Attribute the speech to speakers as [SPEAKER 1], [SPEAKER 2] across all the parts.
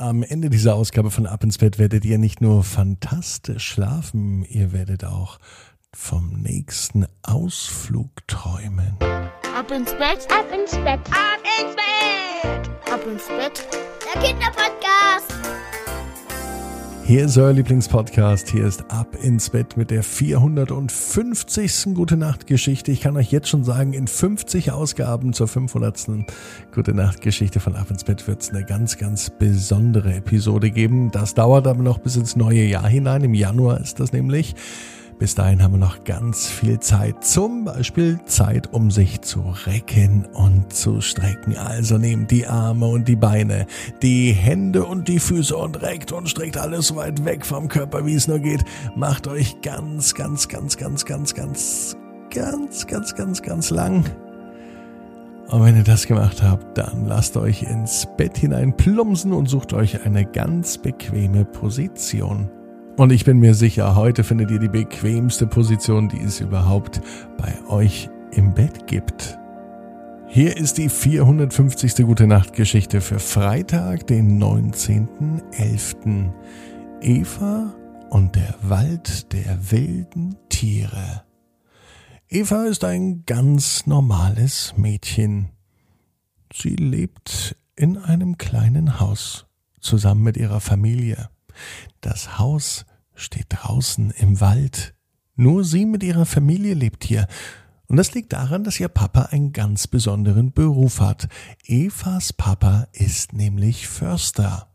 [SPEAKER 1] Am Ende dieser Ausgabe von Ab ins Bett werdet ihr nicht nur fantastisch schlafen, ihr werdet auch vom nächsten Ausflug träumen.
[SPEAKER 2] Ab ins Bett, ab ins Bett, ab ins Bett, ab ins Bett. Der Kinderpodcast.
[SPEAKER 1] Hier ist euer Lieblingspodcast. Hier ist Ab ins Bett mit der 450. Gute Nacht Geschichte. Ich kann euch jetzt schon sagen, in 50 Ausgaben zur 500. Gute Nacht Geschichte von Ab ins Bett wird es eine ganz, ganz besondere Episode geben. Das dauert aber noch bis ins neue Jahr hinein. Im Januar ist das nämlich. Bis dahin haben wir noch ganz viel Zeit. Zum Beispiel Zeit, um sich zu recken und zu strecken. Also nehmt die Arme und die Beine, die Hände und die Füße und reckt und streckt alles so weit weg vom Körper, wie es nur geht. Macht euch ganz, ganz, ganz, ganz, ganz, ganz, ganz, ganz, ganz, ganz lang. Und wenn ihr das gemacht habt, dann lasst euch ins Bett hinein plumpsen und sucht euch eine ganz bequeme Position. Und ich bin mir sicher, heute findet ihr die bequemste Position, die es überhaupt bei euch im Bett gibt. Hier ist die 450. Gute Nacht Geschichte für Freitag, den 19.11. Eva und der Wald der wilden Tiere. Eva ist ein ganz normales Mädchen. Sie lebt in einem kleinen Haus zusammen mit ihrer Familie. Das Haus steht draußen im Wald. Nur sie mit ihrer Familie lebt hier. Und das liegt daran, dass ihr Papa einen ganz besonderen Beruf hat. Evas Papa ist nämlich Förster.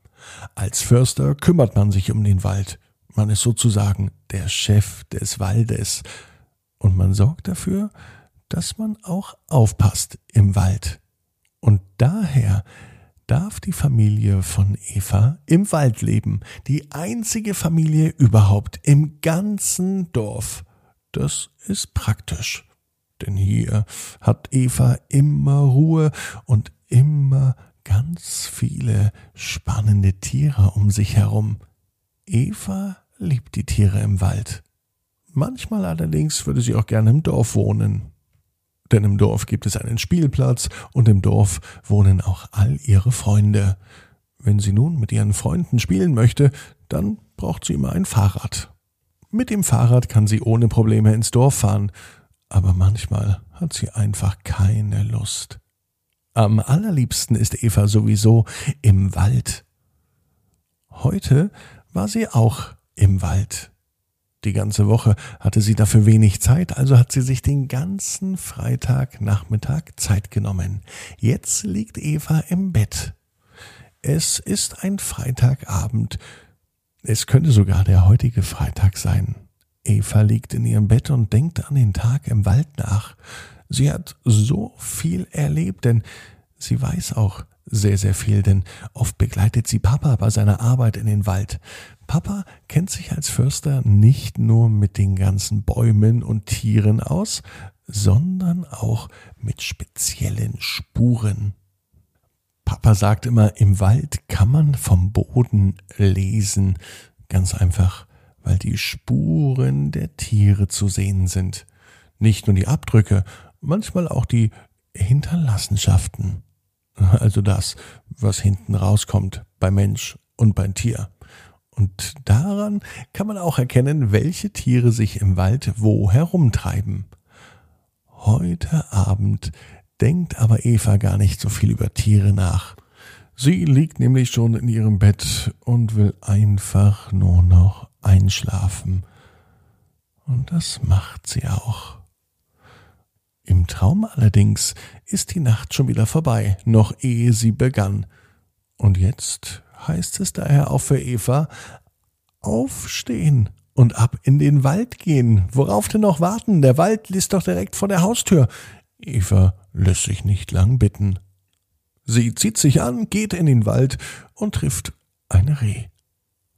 [SPEAKER 1] Als Förster kümmert man sich um den Wald. Man ist sozusagen der Chef des Waldes. Und man sorgt dafür, dass man auch aufpasst im Wald. Und daher darf die Familie von Eva im Wald leben, die einzige Familie überhaupt im ganzen Dorf. Das ist praktisch, denn hier hat Eva immer Ruhe und immer ganz viele spannende Tiere um sich herum. Eva liebt die Tiere im Wald. Manchmal allerdings würde sie auch gerne im Dorf wohnen. Denn im Dorf gibt es einen Spielplatz und im Dorf wohnen auch all ihre Freunde. Wenn sie nun mit ihren Freunden spielen möchte, dann braucht sie immer ein Fahrrad. Mit dem Fahrrad kann sie ohne Probleme ins Dorf fahren, aber manchmal hat sie einfach keine Lust. Am allerliebsten ist Eva sowieso im Wald. Heute war sie auch im Wald. Die ganze Woche hatte sie dafür wenig Zeit, also hat sie sich den ganzen Freitagnachmittag Zeit genommen. Jetzt liegt Eva im Bett. Es ist ein Freitagabend. Es könnte sogar der heutige Freitag sein. Eva liegt in ihrem Bett und denkt an den Tag im Wald nach. Sie hat so viel erlebt, denn sie weiß auch sehr, sehr viel, denn oft begleitet sie Papa bei seiner Arbeit in den Wald. Papa kennt sich als Förster nicht nur mit den ganzen Bäumen und Tieren aus, sondern auch mit speziellen Spuren. Papa sagt immer, im Wald kann man vom Boden lesen, ganz einfach, weil die Spuren der Tiere zu sehen sind. Nicht nur die Abdrücke, manchmal auch die Hinterlassenschaften. Also das, was hinten rauskommt bei Mensch und beim Tier. Und daran kann man auch erkennen, welche Tiere sich im Wald wo herumtreiben. Heute Abend denkt aber Eva gar nicht so viel über Tiere nach. Sie liegt nämlich schon in ihrem Bett und will einfach nur noch einschlafen. Und das macht sie auch. Im Traum allerdings ist die Nacht schon wieder vorbei, noch ehe sie begann. Und jetzt heißt es daher auch für Eva, aufstehen und ab in den Wald gehen. Worauf denn noch warten? Der Wald ist doch direkt vor der Haustür. Eva lässt sich nicht lang bitten. Sie zieht sich an, geht in den Wald und trifft ein Reh.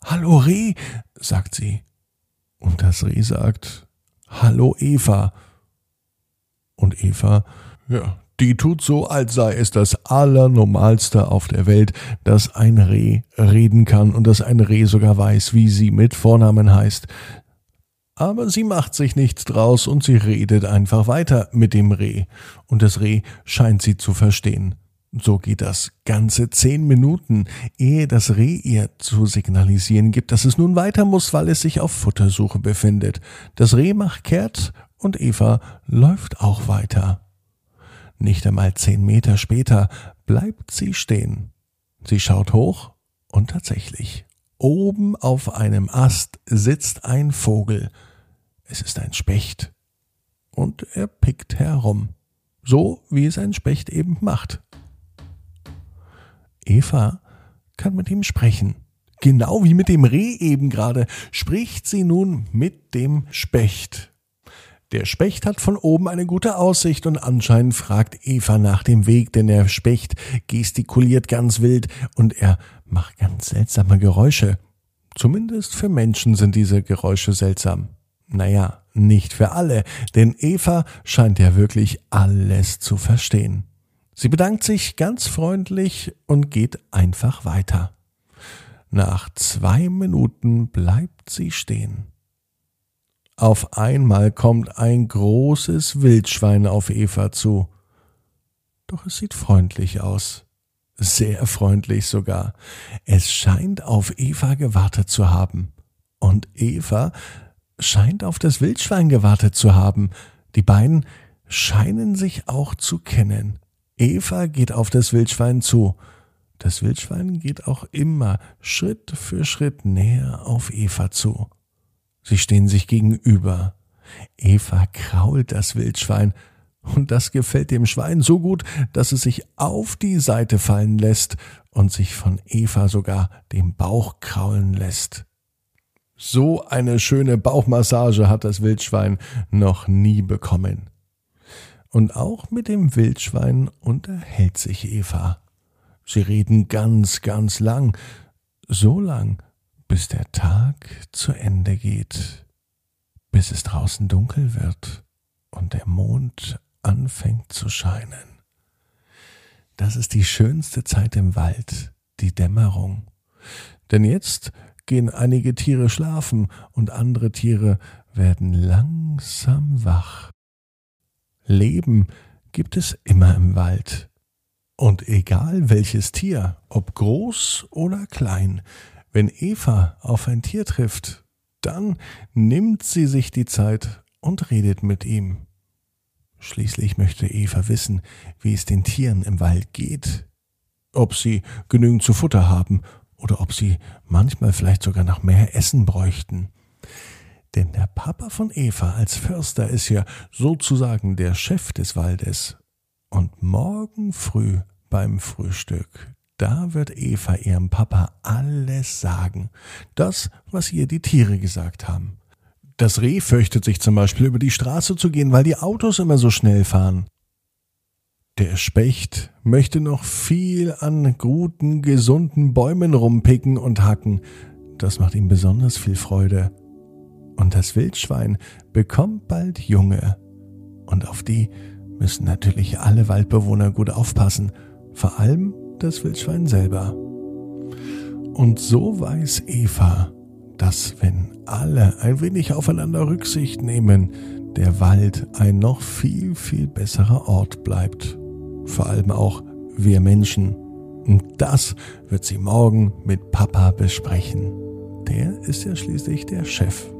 [SPEAKER 1] Hallo Reh, sagt sie. Und das Reh sagt, Hallo Eva. Und Eva, ja, die tut so, als sei es das Allernormalste auf der Welt, dass ein Reh reden kann und dass ein Reh sogar weiß, wie sie mit Vornamen heißt. Aber sie macht sich nichts draus und sie redet einfach weiter mit dem Reh. Und das Reh scheint sie zu verstehen. So geht das ganze zehn Minuten, ehe das Reh ihr zu signalisieren gibt, dass es nun weiter muss, weil es sich auf Futtersuche befindet. Das Reh macht kehrt und Eva läuft auch weiter. Nicht einmal zehn Meter später bleibt sie stehen. Sie schaut hoch und tatsächlich, oben auf einem Ast sitzt ein Vogel. Es ist ein Specht. Und er pickt herum. So wie es ein Specht eben macht. Eva kann mit ihm sprechen. Genau wie mit dem Reh eben gerade spricht sie nun mit dem Specht. Der Specht hat von oben eine gute Aussicht und anscheinend fragt Eva nach dem Weg, denn der Specht gestikuliert ganz wild und er macht ganz seltsame Geräusche. Zumindest für Menschen sind diese Geräusche seltsam. Naja, nicht für alle, denn Eva scheint ja wirklich alles zu verstehen. Sie bedankt sich ganz freundlich und geht einfach weiter. Nach zwei Minuten bleibt sie stehen. Auf einmal kommt ein großes Wildschwein auf Eva zu. Doch es sieht freundlich aus. Sehr freundlich sogar. Es scheint auf Eva gewartet zu haben. Und Eva scheint auf das Wildschwein gewartet zu haben. Die beiden scheinen sich auch zu kennen. Eva geht auf das Wildschwein zu. Das Wildschwein geht auch immer Schritt für Schritt näher auf Eva zu. Sie stehen sich gegenüber. Eva krault das Wildschwein, und das gefällt dem Schwein so gut, dass es sich auf die Seite fallen lässt und sich von Eva sogar den Bauch kraulen lässt. So eine schöne Bauchmassage hat das Wildschwein noch nie bekommen. Und auch mit dem Wildschwein unterhält sich Eva. Sie reden ganz, ganz lang, so lang, bis der Tag zu Ende geht, bis es draußen dunkel wird und der Mond anfängt zu scheinen. Das ist die schönste Zeit im Wald, die Dämmerung. Denn jetzt gehen einige Tiere schlafen und andere Tiere werden langsam wach. Leben gibt es immer im Wald. Und egal welches Tier, ob groß oder klein, wenn Eva auf ein Tier trifft, dann nimmt sie sich die Zeit und redet mit ihm. Schließlich möchte Eva wissen, wie es den Tieren im Wald geht, ob sie genügend zu Futter haben oder ob sie manchmal vielleicht sogar noch mehr Essen bräuchten. Denn der Papa von Eva als Förster ist ja sozusagen der Chef des Waldes. Und morgen früh beim Frühstück, da wird Eva ihrem Papa alles sagen. Das, was ihr die Tiere gesagt haben. Das Reh fürchtet sich zum Beispiel über die Straße zu gehen, weil die Autos immer so schnell fahren. Der Specht möchte noch viel an guten, gesunden Bäumen rumpicken und hacken. Das macht ihm besonders viel Freude. Und das Wildschwein bekommt bald Junge. Und auf die müssen natürlich alle Waldbewohner gut aufpassen, vor allem das Wildschwein selber. Und so weiß Eva, dass wenn alle ein wenig aufeinander Rücksicht nehmen, der Wald ein noch viel, viel besserer Ort bleibt. Vor allem auch wir Menschen. Und das wird sie morgen mit Papa besprechen. Der ist ja schließlich der Chef